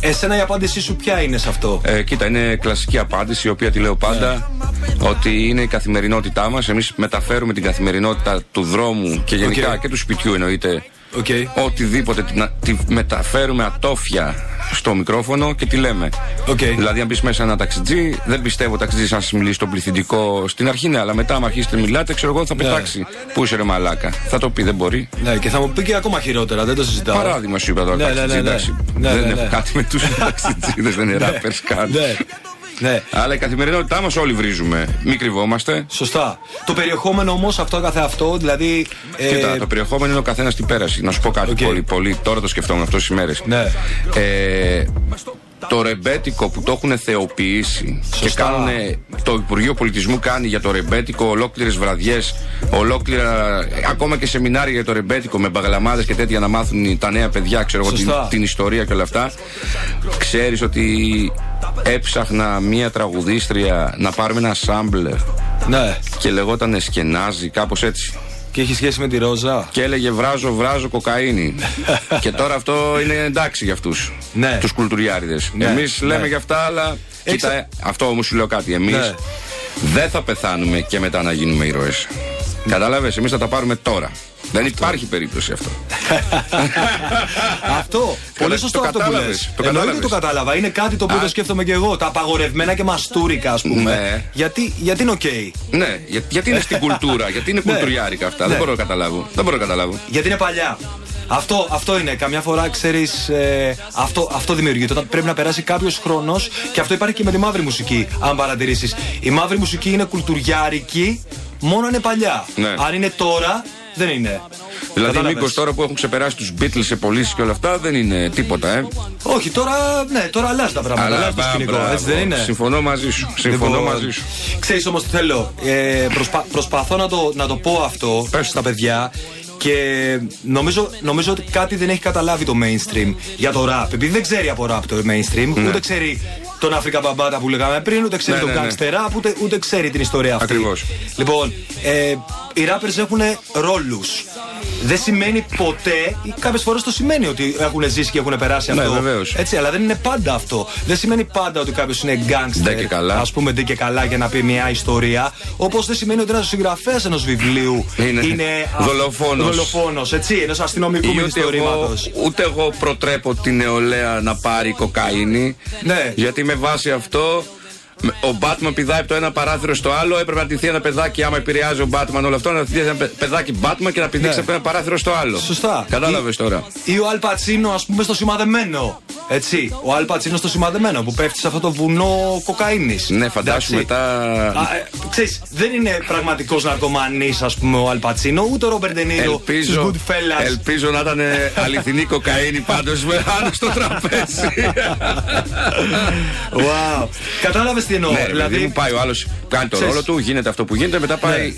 D: εσένα η απάντησή σου ποια είναι σε αυτό;
E: Ε, κοίτα, είναι κλασική απάντηση η οποία τη λέω πάντα ότι είναι η καθημερινότητά μας. Εμείς μεταφέρουμε την καθημερινότητα του δρόμου και γενικά
D: Οκ.
E: και του σπιτιού εννοείται
D: Οκ.
E: Οτιδήποτε τη, να- τη μεταφέρουμε ατόφια στο μικρόφωνο και τη λέμε.
D: Οκ.
E: Δηλαδή, αν μπεις μέσα ένα ταξιτζή, δεν πιστεύω ο ταξιτζής αν σας μιλήσει στο πληθυντικό στην αρχή, ναι, αλλά μετά, αν αρχίσετε να μιλάτε, ξέρω εγώ, θα πετάξει. Πού είσαι ρε μαλάκα; Θα το πει, δεν μπορεί.
D: Ναι, και θα μου πει και ακόμα χειρότερα, δεν το συζητάω.
E: Παράδειγμα σου είπα τώρα.
D: Ναι, ναι,
E: ταξιτζή,
D: ναι, ναι.
E: εντάξει.
D: Ναι,
E: δεν
D: ναι,
E: έχω
D: ναι.
E: κάτι με τους ταξιτζίδες, δεν είναι rappers καν.
D: Ναι. Ναι.
E: Αλλά η καθημερινότητά μας όλοι βρίζουμε. Μην κρυβόμαστε.
D: Σωστά. Το περιεχόμενο όμως αυτό καθε αυτό, δηλαδή. ε,
E: Κοίτα, το περιεχόμενο είναι ο καθένας την πέραση. Να σου πω κάτι
D: Οκ.
E: πολύ, πολύ. Τώρα το σκεφτόμουν αυτό τις μέρες.
D: Ναι.
E: Ε, το ρεμπέτικο που το έχουν θεοποιήσει και
D: Σωστά.
E: κάνουν. Το Υπουργείο Πολιτισμού κάνει για το ρεμπέτικο ολόκληρες βραδιές, ολόκληρα. ακόμα και σεμινάρια για το ρεμπέτικο με μπαγλαμάδες και τέτοια να μάθουν τα νέα παιδιά, ξέρω εγώ, την,
D: Σωστά.
E: την ιστορία και όλα αυτά. Ξέρεις ότι έψαχνα μία τραγουδίστρια να πάρουμε ένα σάμπλερ
D: Ναι.
E: και λεγόταν Σκενάζη, κάπως έτσι.
D: Και έχει σχέση με τη Ρόζα;
E: Και έλεγε βράζω, βράζω κοκαίνη. και τώρα αυτό είναι εντάξει για αυτούς.
D: Ναι.
E: Τους κουλτουριάριδες.
D: Ναι,
E: Εμείς
D: ναι.
E: λέμε για αυτά, αλλά.
D: Έχεις-
E: Κοίτα, ε, αυτό όμως σου λέω κάτι. Εμείς
D: Ναι.
E: δεν θα πεθάνουμε και μετά να γίνουμε ήρωες. Κατάλαβες, εμείς θα τα πάρουμε τώρα. Δεν υπάρχει περίπτωση αυτό.
D: αυτό. Πολύ σωστό
E: το
D: αυτό που λες.
E: κατάλαβες, το
D: Εννοείται
E: κατάλαβες.
D: το κατάλαβα. Είναι κάτι το οποίο
E: Α.
D: το σκέφτομαι και εγώ. Τα απαγορευμένα και μαστούρικα, ας πούμε.
E: Ναι.
D: Γιατί, γιατί είναι οκ.
E: ναι, για- γιατί είναι στην κουλτούρα, γιατί είναι
D: Ναι.
E: κουλτουριάρικα αυτά.
D: Ναι.
E: Δεν μπορώ να καταλάβω. Δεν μπορώ να καταλάβω.
D: Γιατί είναι παλιά. Αυτό, αυτό είναι. Καμιά φορά ξέρεις. αυτό, αυτό δημιουργείται. Όταν πρέπει να περάσει κάποιος χρόνος και αυτό υπάρχει και με τη μαύρη μουσική. Αν παρατηρήσεις. Η μαύρη μουσική είναι κουλτουριάρικη μόνο αν είναι παλιά.
E: Ναι.
D: Αν είναι τώρα, δεν είναι.
E: Δηλαδή,
D: Κατάλαβες.
E: μήπως τώρα που έχουν ξεπεράσει τους Beatles σε πωλήσεις και όλα αυτά δεν είναι τίποτα, ε;
D: Όχι, τώρα, ναι, τώρα αλλάζει τα πράγματα.
E: Αλλά
D: αλλάζει το
E: μπα-
D: σκηνικό.
E: μπράβο.
D: Έτσι δεν είναι;
E: Συμφωνώ μαζί σου. Συμφωνώ
D: Λοιπόν,
E: μαζί σου.
D: Ξέρεις όμως τι θέλω. Ε, προσπα- προσπαθώ να το, να το πω αυτό στα παιδιά και νομίζω, νομίζω ότι κάτι δεν έχει καταλάβει το mainstream για το rap. Επειδή δεν ξέρει από rap το mainstream, ούτε ξέρει τον Αφρικα Μπαμπάτα που λέγαμε πριν, ούτε ξέρει
E: Ναι,
D: τον
E: ναι, ναι.
D: gangster rap, ούτε, ούτε ξέρει την ιστορία αυτή.
E: Ακριβώς.
D: Λοιπόν, ε, οι rappers έχουν ρόλους. Δεν σημαίνει ποτέ, ή κάποιες φορές το σημαίνει ότι έχουν ζήσει και έχουν περάσει
E: Ναι,
D: αυτό.
E: βεβαίως.
D: Έτσι, αλλά δεν είναι πάντα αυτό. Δεν σημαίνει πάντα ότι κάποιος είναι gangster.
E: Ντε και καλά.
D: Α πούμε, ντε και καλά για να πει μια ιστορία. Όπως δεν σημαίνει ότι ένας συγγραφέας ενός βιβλίου
E: Είναι
D: είναι,
E: δολοφόνος.
D: Δολοφόνος, έτσι, ενός αστυνομικού
E: Ή ότι
D: μυθιστορήματο.
E: εγώ, ούτε εγώ προτρέπω την νεολαία να πάρει κοκαίνη.
D: Ναι.
E: Γιατί με βάση αυτό με- ο Batman πηδάει από το ένα παράθυρο στο άλλο. Έπρεπε να τηθεί ένα παιδάκι, άμα επηρεάζει ο Batman όλο αυτό, να τηθεί ένα παι- παιδάκι Batman και να πηδήξει
D: Ναι.
E: από ένα παράθυρο στο άλλο.
D: Σωστά.
E: Κατάλαβες
D: Ή-
E: τώρα.
D: Ή ο Αλπατσίνο, ας πούμε, στο σημαδεμένο. Έτσι. Ο Αλπατσίνο στο σημαδεμένο που πέφτει σε αυτό το βουνό κοκαίνης.
E: Ναι, φαντάσου μετά.
D: ξέρεις, δεν είναι πραγματικός ναρκωμανής, ας πούμε, ο Αλπατσίνο, ούτε ο Ρόμπερ Ντενίρο.
E: Ελπίζω,
D: Goodfellas.
E: ελπίζω να ήταν ε, αληθινή κοκαίνη πάντως με πάνω στο τραπέζι.
D: Wow. Κατάλαβες τι εννοώ.
E: Ναι, ρε, παιδί μου, πάει ο άλλος, κάνει το
D: Ξέρεις.
E: ρόλο του, γίνεται αυτό που γίνεται, μετά πάει.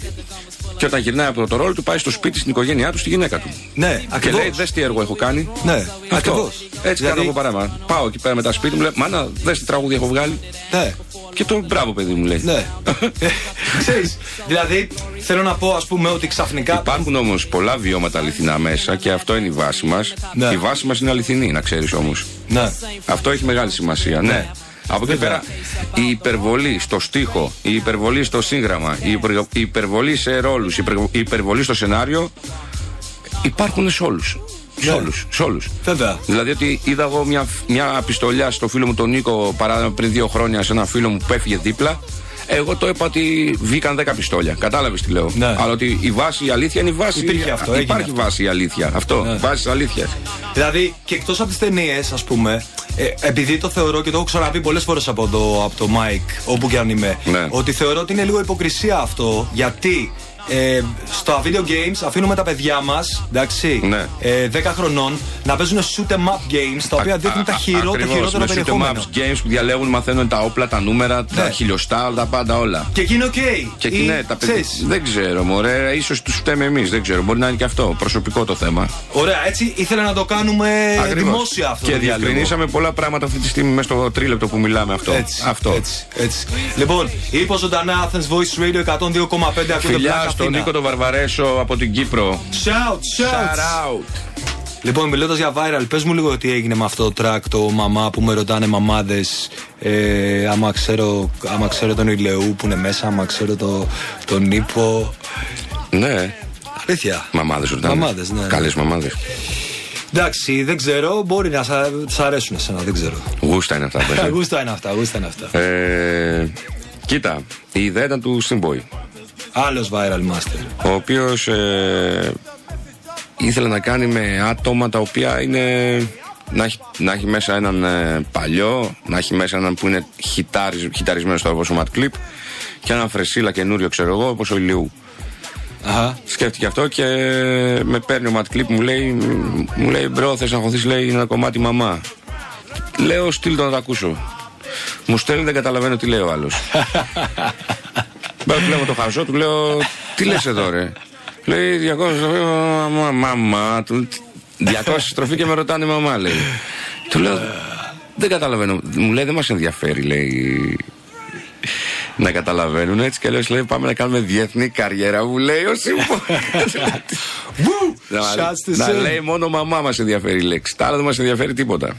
E: Και όταν γυρνάει από το ρόλο του, πάει στο σπίτι, στην οικογένειά του, στη γυναίκα του.
D: Ναι,
E: Και
D: ακριβώς.
E: λέει, δες τι έργο έχω κάνει.
D: Ναι,
E: Αυτό.
D: ακριβώς.
E: Έτσι
D: Δηλαδή-
E: κάνω εγώ παράμα. Πάω εκεί πέρα μετά σπίτι μου, λέει, Μάνα, δες τι τραγούδι έχω βγάλει.
D: Ναι.
E: Και το μπράβο, παιδί μου λέει.
D: Ναι. Ξέρεις, δηλαδή θέλω να πω ας πούμε ότι ξαφνικά
E: Υπάρχουν όμως πολλά βιώματα αληθινά μέσα και αυτό είναι η βάση μας.
D: Ναι.
E: Η βάση μας είναι αληθινή, να ξέρεις όμως.
D: Ναι.
E: Αυτό έχει μεγάλη σημασία. Ναι. Από εκεί
D: Βέβαια.
E: πέρα, η υπερβολή στο στίχο, η υπερβολή στο σύγγραμμα, η υπερ- η υπερβολή σε ρόλους, η υπερ- η υπερβολή στο σενάριο υπάρχουν σε όλους. Σε
D: Ναι.
E: όλους. Σε όλους.
D: Βέβαια.
E: Δηλαδή ότι είδα εγώ μια, μια πιστολιά στο φίλο μου τον Νίκο παράδειγμα πριν δύο χρόνια σε ένα φίλο μου που έφυγε δίπλα. Εγώ το είπα ότι βγήκαν 10 πιστόλια. Κατάλαβες τι λέω.
D: Ναι.
E: Αλλά ότι η βάση η αλήθεια είναι η βάση.
D: Υπήρχε αυτό, έγινε
E: Υπάρχει
D: αυτό.
E: βάση η αλήθεια. Αυτό.
D: Ναι.
E: Βάση αλήθειας.
D: Δηλαδή και εκτός από τις ταινίες, ας πούμε, ε, επειδή το θεωρώ και το έχω ξαναπεί πολλές φορές από το, από το Mike, όπου και αν είμαι,
E: Ναι.
D: ότι θεωρώ ότι είναι λίγο υποκρισία αυτό, γιατί ε, στα video games αφήνουμε τα παιδιά μας, εντάξει,
E: Ναι.
D: ε, 10 χρονών, να παίζουν shoot 'em up games τα οποία δείχνουν τα χειρό, το
E: Ακριβώς,
D: χειρότερο
E: με shoot 'em
D: περιεχόμενο.
E: ups games που διαλέγουν, μαθαίνουν τα όπλα, τα νούμερα, τα
D: Ναι.
E: χιλιοστά, τα πάντα όλα.
D: Και εκεί είναι οκ.
E: Και
D: Ή,
E: εκεί ναι, τα παιδιά.
D: ξέρεις,
E: Δεν ξέρω, μωρέ, ίσως τους φταίμε εμείς. Δεν ξέρω, μπορεί να είναι και αυτό. Προσωπικό το θέμα.
D: Ωραία, έτσι ήθελα να το κάνουμε
E: Ακριβώς.
D: δημόσια αυτό
E: Και
D: το διάλογο.
E: διευκρινίσαμε πολλά πράγματα αυτή τη στιγμή μέσα στο τρίλεπτο που μιλάμε αυτό.
D: Έτσι,
E: αυτό.
D: Έτσι, έτσι. Λοιπόν, είπα ζωντανά Athens Voice Radio 102,5 ακούτε
E: Φιλιά
D: Black
E: στον
D: Athena.
E: Νίκο τον Βαρβαρέσο από την Κύπρο.
D: Shout, shout.
E: Shout out.
D: Λοιπόν, μιλώντας για viral, πες μου λίγο τι έγινε με αυτό το track, το μαμά που με ρωτάνε μαμάδες. Ε, άμα, ξέρω, άμα ξέρω τον Ηλεού που είναι μέσα, άμα ξέρω το, τον Νίπο.
E: Ναι.
D: Αλήθεια.
E: Μαμάδες ρωτάνε.
D: Μαμάδες, ναι.
E: Καλές μαμάδες.
D: Εντάξει, δεν ξέρω, μπορεί να σα αρέσουν εσένα, δεν ξέρω.
E: Γούστα είναι αυτά. παιδιά.
D: Γούστα είναι αυτά, γούστα είναι αυτά.
E: ε, κοίτα, η ιδέα ήταν του Simboy.
D: Άλλος viral master.
E: ο οποίος ε, ήθελε να κάνει με άτομα τα οποία είναι να έχει, να έχει μέσα έναν ε, παλιό, να έχει μέσα έναν που είναι χιτάρισ, χιταρισμένος στο όπως ο Mad Clip και έναν φρεσίλα καινούριο ξέρω εγώ όπως ο Ηλιού.
D: Αχα.
E: Σκέφτηκε αυτό και με παίρνει ο Mad Clip μου λέει, μου λέει bro θες να χωθείς λέει ένα κομμάτι μαμά. Λέω στείλ το να το ακούσω. Μου στέλνει δεν καταλαβαίνω τι λέει ο άλλος. Μπαίνω του λέω το χαζό, του λέω τι λες εδώ ρε; Λέει 200 στροφή, μαμά, μαμά. του, 200 στροφή και με ρωτάνε μαμά λέει. Του λέω δεν καταλαβαίνω. Μου λέει δεν μας ενδιαφέρει λέει να καταλαβαίνουν έτσι και λέω λέει πάμε να κάνουμε διεθνή καριέρα μου λέει ο Σίμπο. Να-
D: Shots to
E: Να
D: Sim.
E: λέει μόνο μαμά μας ενδιαφέρει η λέξη. Τα άλλα δεν μας ενδιαφέρει τίποτα.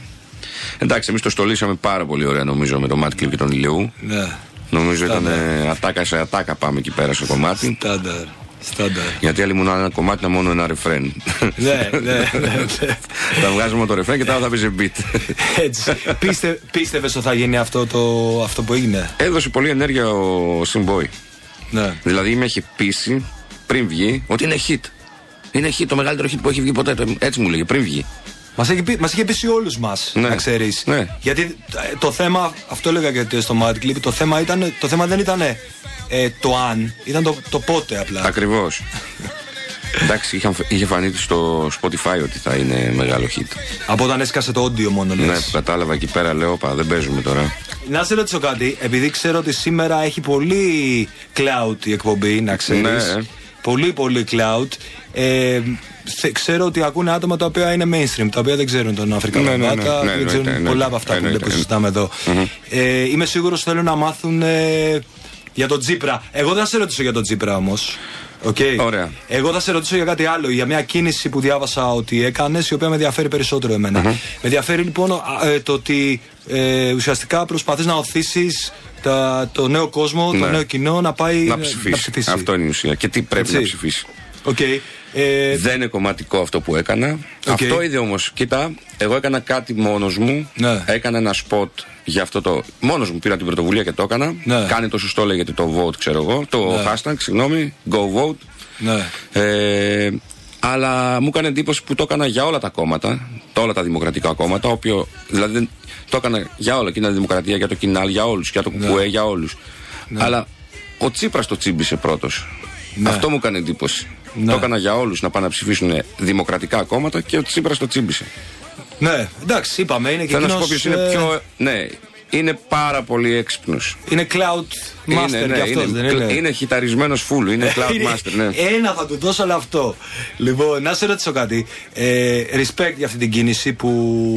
E: Εντάξει, εμείς το στολίσαμε πάρα πολύ ωραία νομίζω με το Matt Clip και τον Ηλιού.
D: Ναι.
E: Νομίζω ήταν ε, ατάκα σε ατάκα πάμε εκεί πέρα στο κομμάτι.
D: Στάνταρ. Στάνταρ.
E: Γιατί άλλοι μου να ένα κομμάτι να μόνο ένα ρεφρέν.
D: ναι, ναι, ναι, ναι.
E: θα βγάζουμε το ρεφρέν και τώρα θα παίζει beat.
D: Έτσι. Πίστε, πίστευες ότι θα γίνει αυτό, το, αυτό που έγινε;
E: Έδωσε πολύ ενέργεια ο Simboy.
D: Ναι.
E: Δηλαδή με έχει πείσει πριν βγει ότι είναι hit. Είναι hit, το μεγαλύτερο hit που έχει βγει ποτέ. Το- Έτσι μου λέγε πριν βγει.
D: Μας είχε, πει- μας είχε πείσει όλους μας,
E: Ναι.
D: να ξέρεις.
E: Ναι.
D: Γιατί ε, το θέμα, αυτό έλεγα και στο Mad Clip, το θέμα, ήταν, το θέμα δεν ήταν ε, το αν, ήταν το, το πότε απλά.
E: Ακριβώς. Εντάξει, είχαν- είχε φανεί στο Spotify ότι θα είναι μεγάλο hit.
D: Από όταν έσκασε το audio μόνο λες.
E: Ναι, που κατάλαβα εκεί πέρα, λέω, πα, δεν παίζουμε τώρα.
D: Να σε ρωτήσω κάτι, επειδή ξέρω ότι σήμερα έχει πολύ cloud η εκπομπή, να ξέρεις.
E: Ναι.
D: Πολύ, πολύ cloud. Ε, θε- ξέρω ότι ακούνε άτομα τα οποία είναι mainstream, τα οποία δεν ξέρουν τον Αφρικά
E: Ναι, ναι, ναι.
D: Μπαμπάτα,
E: Ναι,
D: δεν
E: εννοείται,
D: ξέρουν
E: εννοείται.
D: πολλά από αυτά που,
E: Εννοείται,
D: που συζητάμε εδώ. Ε, είμαι σίγουρος ότι θέλουν να μάθουν ε, για τον Τσίπρα. Εγώ δεν θα σε ρωτήσω για τον Τσίπρα όμως. Okay.
E: Ωραία.
D: Εγώ θα σε ρωτήσω για κάτι άλλο, για μια κίνηση που διάβασα ότι έκανες, η οποία με ενδιαφέρει περισσότερο εμένα. Με ενδιαφέρει λοιπόν α, ε, το ότι ε, ουσιαστικά προσπαθείς να ωθήσεις το νέο κόσμο, το
E: Ναι.
D: νέο κοινό να πάει
E: Να ψηφίσει. Αυτό είναι η ουσία. Και τι πρέπει
D: Έτσι.
E: να ψηφίσει.
D: Οκ. Ε,
E: Δεν είναι κομματικό αυτό που έκανα. Αυτό είδε όμως. Κοίτα, εγώ έκανα κάτι μόνος μου.
D: Ναι.
E: Έκανα ένα spot για αυτό το. Μόνος μου πήρα την πρωτοβουλία και το έκανα.
D: Ναι.
E: Κάνε το σωστό, λέγεται το vote, ξέρω εγώ. Το
D: Ναι.
E: hashtag, συγγνώμη. Go vote.
D: ναι.
E: Ε, αλλά μου έκανε εντύπωση που το έκανα για όλα τα κόμματα, τα όλα τα δημοκρατικά κόμματα, όποιο, δηλαδή δεν- το έκανα για όλα, και είναι δημοκρατία, για το κοινάλ, για όλους, για το κουκουέ, για όλους. Αλλά ο Τσίπρας το τσίμπησε πρώτος.
D: Ναι.
E: Αυτό μου έκανε εντύπωση.
D: Ναι.
E: Το έκανα για όλους να πάνε να ψηφίσουν δημοκρατικά κόμματα και ο Τσίπρας το τσίμπησε.
D: ναι, εντάξει, είπαμε, είναι και
E: Θέλω να σου πω
D: εκείνος,
E: ποιος είναι
D: ε,
E: πιο. Ναι, είναι πάρα πολύ έξυπνος.
D: Είναι cloud master κι αυτός, δεν είναι;
E: είναι χιταρισμένος φούλου, είναι cloud
D: Είναι-
E: master, ναι.
D: Ένα θα του δώσω όλο αυτό. Λοιπόν, να σε ρωτήσω κάτι. Ε, respect για αυτή την κίνηση που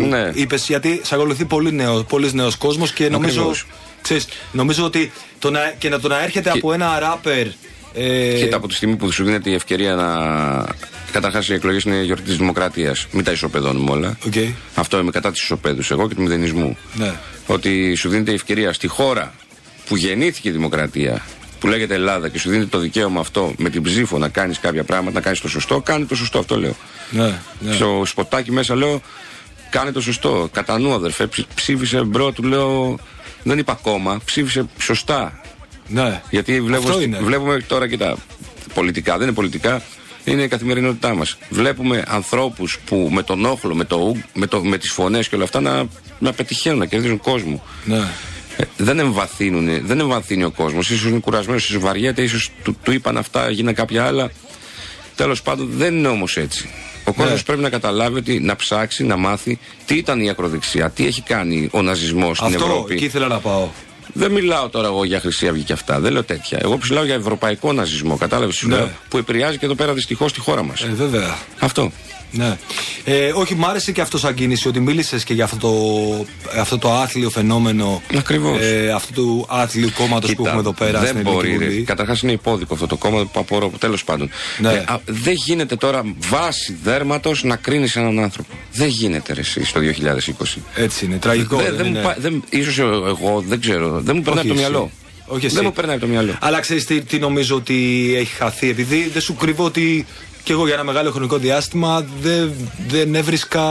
E: Ναι.
D: είπες, γιατί σε ακολουθεί πολύ νέο, πολύς νέος κόσμος και νομίζω,
E: Ακριβώς.
D: ξέρεις, νομίζω ότι το να, και να το να έρχεται
E: Και-
D: από ένα ράπερ. Ε,
E: Κοίτα, από τη στιγμή που σου δίνεται η ευκαιρία να. Καταρχάς, οι εκλογές είναι η γιορτή της Δημοκρατίας. Μην τα ισοπεδώνουμε όλα.
D: Οκ.
E: Αυτό είμαι κατά της ισοπέδωσης εγώ και του μηδενισμού.
D: Ναι.
E: Ότι σου δίνεται η ευκαιρία στη χώρα που γεννήθηκε η Δημοκρατία, που λέγεται Ελλάδα, και σου δίνεται το δικαίωμα αυτό με την ψήφο να κάνεις κάποια πράγματα, να κάνεις το σωστό, κάνε το σωστό. Αυτό λέω.
D: ναι, ναι.
E: Στο σποτάκι μέσα λέω, κάνε το σωστό. Κατά νου, αδερφέ, ψ- ψήφισε bro, του λέω. Δεν είπα ακόμα, ψήφισε σωστά.
D: Ναι.
E: Γιατί βλέπω,
D: Αυτό
E: στη-
D: είναι.
E: βλέπουμε τώρα, κοιτά, πολιτικά, δεν είναι πολιτικά, είναι η καθημερινότητά μας. Βλέπουμε ανθρώπους που με τον όχλο, με, το, ου- με, το, με τις φωνές και όλα αυτά να, να πετυχαίνουν, να κερδίζουν κόσμο.
D: ναι.
E: Ε, δεν εμβαθύνουν, δεν εμβαθύνει ο κόσμος. σω είναι κουρασμένος, ίσως βαριέται, ίσως του, του είπαν αυτά, έγιναν κάποια άλλα. Τέλος πάντων, δεν είναι όμως έτσι. Ο κόσμος
D: Ναι.
E: πρέπει να καταλάβει ότι να ψάξει, να μάθει τι ήταν η ακροδεξιά, τι έχει κάνει ο ναζισμός στην
D: Αυτό
E: Ευρώπη.
D: εκεί ήθελα να πάω.
E: Δεν μιλάω τώρα εγώ για Χρυσή Αυγή και αυτά. Δεν λέω τέτοια. Εγώ μιλάω για ευρωπαϊκό ναζισμό. Κατάλαβες
D: Ναι.
E: λέω, που επηρεάζει και εδώ πέρα δυστυχώς τη χώρα μας.
D: Ε, βέβαια.
E: Αυτό.
D: Ναι. Ε, όχι, μ' άρεσε και αυτό σαν κίνηση ότι μίλησες και για αυτό το, αυτό το άθλιο φαινόμενο.
E: Ακριβώς.
D: Ε, αυτού του άθλιου κόμματος που έχουμε εδώ πέρα
E: δεν
D: στην
E: μπορεί.
D: Ελληνική
E: ρε.
D: Βουλή.
E: Καταρχάς είναι υπόδικο αυτό το κόμμα που απορώ. Τέλος πάντων.
D: Ναι.
E: Ε, α, δεν γίνεται τώρα βάση δέρματος να κρίνεις έναν άνθρωπο. Δεν γίνεται ρε, εσύ στο 2020.
D: Έτσι είναι, τραγικό.
E: Δεν-
D: δεν
E: δεν μου
D: είναι.
E: πα- δεν- ίσως εγώ δεν ξέρω. Δεν μου περνάει
D: Όχι
E: από το
D: εσύ.
E: μυαλό.
D: Όχι εσύ.
E: Δεν μου περνάει από το μυαλό.
D: Αλλά ξέρεις τι, τι νομίζω ότι έχει χαθεί. Επειδή δεν σου κρύβω ότι και εγώ για ένα μεγάλο χρονικό διάστημα δεν, δεν έβρισκα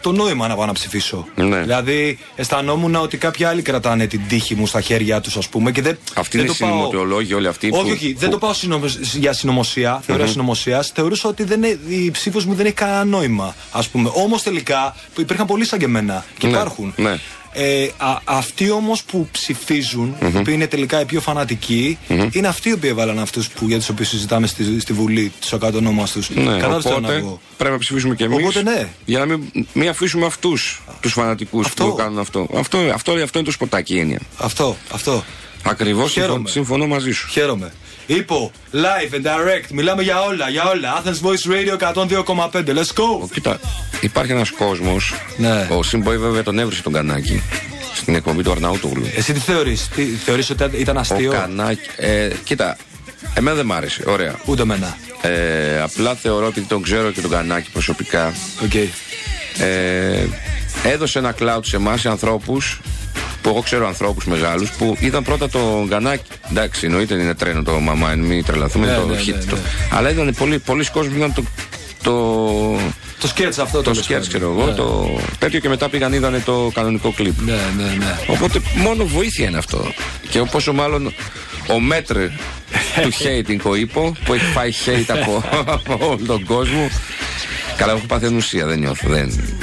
D: το νόημα να πάω να ψηφίσω.
E: Ναι.
D: Δηλαδή αισθανόμουν ότι κάποιοι άλλοι κρατάνε την τύχη μου στα χέρια τους, ας πούμε. Και δεν,
E: Αυτοί
D: δεν
E: είναι
D: το πάω-
E: συνωμοτεολόγοι όλοι αυτοί.
D: όχι,
E: που-
D: όχι, δεν
E: που-
D: το πάω συνωμο- για συνωμοσία, θεωρία συνωμοσίας. Θεωρούσα ότι δεν, είναι- η ψήφος μου δεν έχει κανένα νόημα. Α πούμε. Όμως τελικά που υπήρχαν πολλοί σαν και εμένα και
E: Ναι,
D: υπάρχουν.
E: ναι.
D: Ε, α, αυτοί όμως που ψηφίζουν, οι οποίοι είναι τελικά οι πιο φανατικοί, είναι αυτοί οι οποίοι έβαλαν αυτούς για τους οποίους συζητάμε στη, στη Βουλή, τους ακατονόμαστου.
E: Ναι,
D: Κατάλαβες τι θέλω να
E: οπότε
D: πω.
E: πρέπει να ψηφίσουμε κι εμείς.
D: Οπότε ναι.
E: Για να μην, μην αφήσουμε αυτούς τους φανατικούς
D: Αυτό.
E: που κάνουν αυτό. Αυτό, αυτό. αυτό είναι το σποτάκι η έννοια.
D: Αυτό, αυτό.
E: Ακριβώς
D: Χαίρομαι.
E: συμφωνώ μαζί σου.
D: Χαίρομαι. Υπό, live and direct, μιλάμε για όλα, για όλα. Athens Voice Radio 102,5. Let's go!
E: Κοίτα, υπάρχει ένας κόσμος.
D: Ναι.
E: Ο Sin Boy βέβαια τον έβρισε τον Κανάκη στην εκπομπή του Αρναούτογλου.
D: Εσύ τι θεωρείς, τι, θεωρείς ότι ήταν
E: Ο
D: αστείο,
E: Κανάκη. Ε, κοίτα, εμένα δεν μ' άρεσε. Ωραία.
D: ούτε εμένα.
E: Ε, απλά θεωρώ ότι τον ξέρω και τον Κανάκη προσωπικά.
D: Οκ.
E: Ε, έδωσε ένα cloud σε εμάς, σε ανθρώπους που εγώ ξέρω ανθρώπους μεγάλους που είδαν πρώτα το Γκανάκι. Εντάξει, εννοείται είναι τρένο το μαμά, μην τρελαθούμε.
D: Ναι,
E: το
D: ναι,
E: hit,
D: ναι,
E: το-
D: ναι.
E: Αλλά είδαν πολλοί, πολλοί κόσμοι που είδαν το. το
D: Το σκέτς αυτό
E: το
D: τέλος
E: σκέτς,
D: πάντων.
E: ξέρω εγώ,
D: Ναι.
E: το τέτοιο και μετά πήγαν είδανε το κανονικό κλιπ.
D: Ναι, ναι, ναι.
E: Οπότε μόνο βοήθεια είναι αυτό. Και πόσο μάλλον ο μέτρ του hating ο Ήπο που έχει φάει hate από, από όλο τον κόσμο. Καλά, έχω πάθει ουσία, δεν νιώθω. Δεν,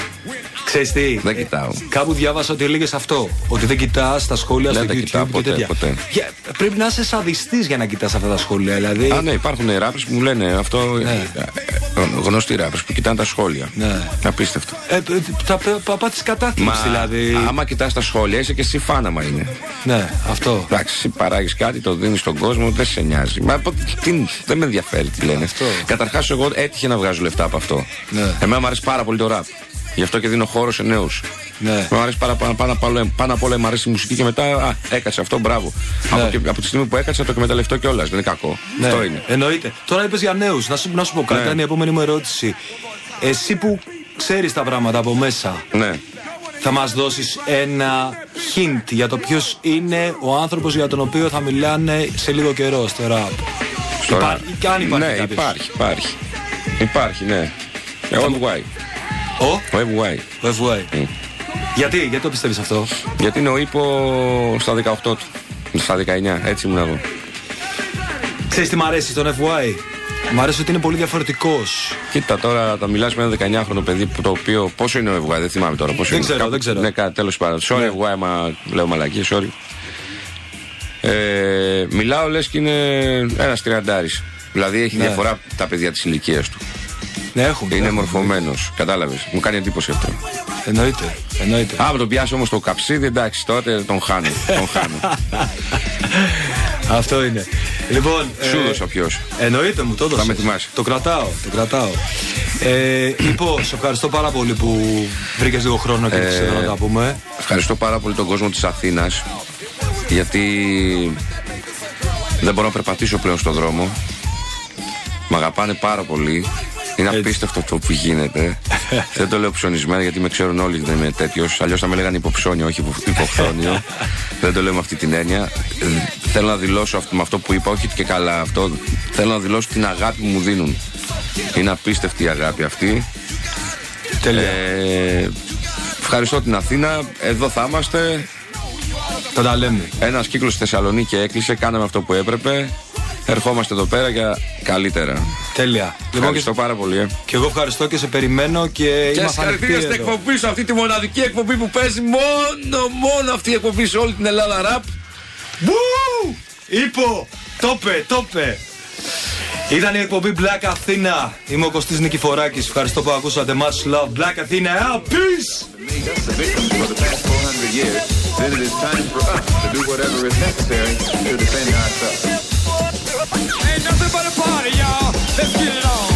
D: Ξέρεις τι,
E: δεν κοιτάω.
D: κάπου διάβασα ότι έλεγες αυτό. Ότι δεν κοιτάς τα σχόλια
E: Ναι,
D: στο
E: δεν
D: YouTube
E: κοιτάω
D: και
E: ποτέ,
D: τέτοια.
E: ποτέ.
D: Για- πρέπει να είσαι σαδιστής για να κοιτάς αυτά τα σχόλια. Δηλαδή.
E: Α, ναι, υπάρχουν ράπρε που μου λένε αυτό.
D: Ναι.
E: ε, ε, Γνωστοί ράπρε που κοιτάνε τα σχόλια.
D: Ναι.
E: Απίστευτο.
D: Ε, ε, τα παπά της κατάθλιψης δηλαδή.
E: άμα κοιτάς τα σχόλια, είσαι και εσύ φάναμα είναι.
D: Ναι, αυτό.
E: Εντάξει, εσύ παράγεις κάτι, το δίνεις στον κόσμο, δεν σε νοιάζει. Μα από- τι, δεν με ενδιαφέρει τι λένε.
D: Αυτό.
E: Καταρχάς, εγώ έτυχε να βγάζω λεφτά από αυτό.
D: Ναι.
E: Εμένα μου αρέσει πάρα πολύ το ραπ. Γι' αυτό και δίνω χώρο σε νέους.
D: Ναι.
E: Μου αρέσει πάρα, πάρα, πάνω, απ' όλα- πάνω απ' όλα μου αρέσει η μουσική και μετά α, έκατσε αυτό, μπράβο.
D: Ναι.
E: Από, και- από τη στιγμή που έκατσα το εκμεταλλευτώ κιόλας. Δεν είναι κακό.
D: Ναι,
E: Αυτό είναι.
D: Εννοείται. Τώρα είπες για νέους. Να σου, να σου πω κάτι,
E: Ναι.
D: είναι η επόμενη μου ερώτηση. Εσύ που ξέρεις τα πράγματα από μέσα,
E: Ναι.
D: θα μας δώσεις ένα hint για το ποιος είναι ο άνθρωπος για τον οποίο θα μιλάνε σε λίγο καιρό στο rap.
E: Στο
D: Υπάρχει,
E: ραπ.
D: και αν υπάρχει
E: Ναι,
D: κάποιος.
E: υπάρχει, υπάρχει. Υπάρχει, ναι. Ε, Ο; FY.
D: Ο,
E: Ο FY.
D: ο FY.
E: Mm.
D: Γιατί, γιατί το πιστεύεις αυτό;
E: Γιατί είναι ο ύπο στα 18 του. Στα 19, έτσι ήμουν εγώ.
D: Ξέρεις τι μ' αρέσει στον FY. Μ' αρέσει ότι είναι πολύ διαφορετικός.
E: Κοίτα τώρα, τα μιλάς με ένα 19χρονο παιδί που το οποίο. Πόσο είναι ο FY, δεν θυμάμαι τώρα. Πόσο
D: Δεν
E: είναι.
D: ξέρω,
E: Κάπου-
D: δεν ξέρω.
E: Ναι, κάτι τέλος πάντων. Sorry,
D: Ναι.
E: FY, μα λέω μαλακή, sorry. Ε, μιλάω λες και είναι ένας τριαντάρης. Δηλαδή έχει
D: Ναι.
E: διαφορά τα παιδιά της ηλικίας του.
D: Ναι, έχουν.
E: Είναι
D: έχουν.
E: μορφωμένος. Κατάλαβες. Μου κάνει εντύπωση αυτό.
D: Εννοείται. Εννοείται.
E: Άμα τον πιάσει όμως το καψίδι, εντάξει, τότε τον χάνω. τον χάνω.
D: Αυτό είναι. Λοιπόν.
E: Σου
D: ε,
E: δώσα ποιος.
D: Εννοείται μου, το έδωσες.
E: με θυμάσαι.
D: Το κρατάω, το κρατάω. Ε, λοιπόν, σε ευχαριστώ πάρα πολύ που βρήκες λίγο χρόνο και ήρθες εδώ να τα πούμε.
E: Ευχαριστώ πάρα πολύ τον κόσμο της Αθήνας γιατί δεν μπορώ να περπατήσω πλέον στον δρόμο. Μ' αγαπάνε πάρα πολύ. Είναι
D: Έτσι.
E: απίστευτο αυτό που γίνεται. δεν το λέω ψωνισμένα γιατί με ξέρουν όλοι ότι δεν είμαι τέτοιος. Αλλιώς θα με λέγανε υποψώνιο, όχι υπο- υποχθόνιο. δεν το λέω με αυτή την έννοια. Ε, Θέλω να δηλώσω αυτό, με αυτό που είπα, όχι και καλά αυτό. Θέλω να δηλώσω την αγάπη που μου δίνουν. Είναι απίστευτη η αγάπη αυτή.
D: Τέλεια.
E: Ε, ευχαριστώ την Αθήνα. Εδώ θα είμαστε.
D: Θα τα λέμε.
E: Ένας κύκλος στη Θεσσαλονίκη έκλεισε. Κάναμε αυτό που έπρεπε. Ερχόμαστε εδώ πέρα για καλύτερα.
D: Τέλεια. Λοιπόν, και,
E: Ευχαριστώ πάρα πολύ. Ε.
D: και εγώ ευχαριστώ και σε περιμένω και,
E: Και
D: είμαι
E: συγχαρητήρια στην
D: ανοιχτή εδώ.
E: εκπομπή σου, αυτή τη μοναδική εκπομπή που παίζει μόνο, μόνο αυτή η εκπομπή σε όλη την Ελλάδα ραπ.
D: Μπου! Ήπο! Τόπε, τόπε! Ήταν η εκπομπή Black Athena. Είμαι ο Κωστής Νικηφοράκης. Ευχαριστώ που ακούσατε. Much love. Black Athena out. Peace!
J: That's the victims for the past 400 years. Then it is time for us to do whatever is necessary to defend ourselves. Ain't nothing but a party, y'all. Let's get it on.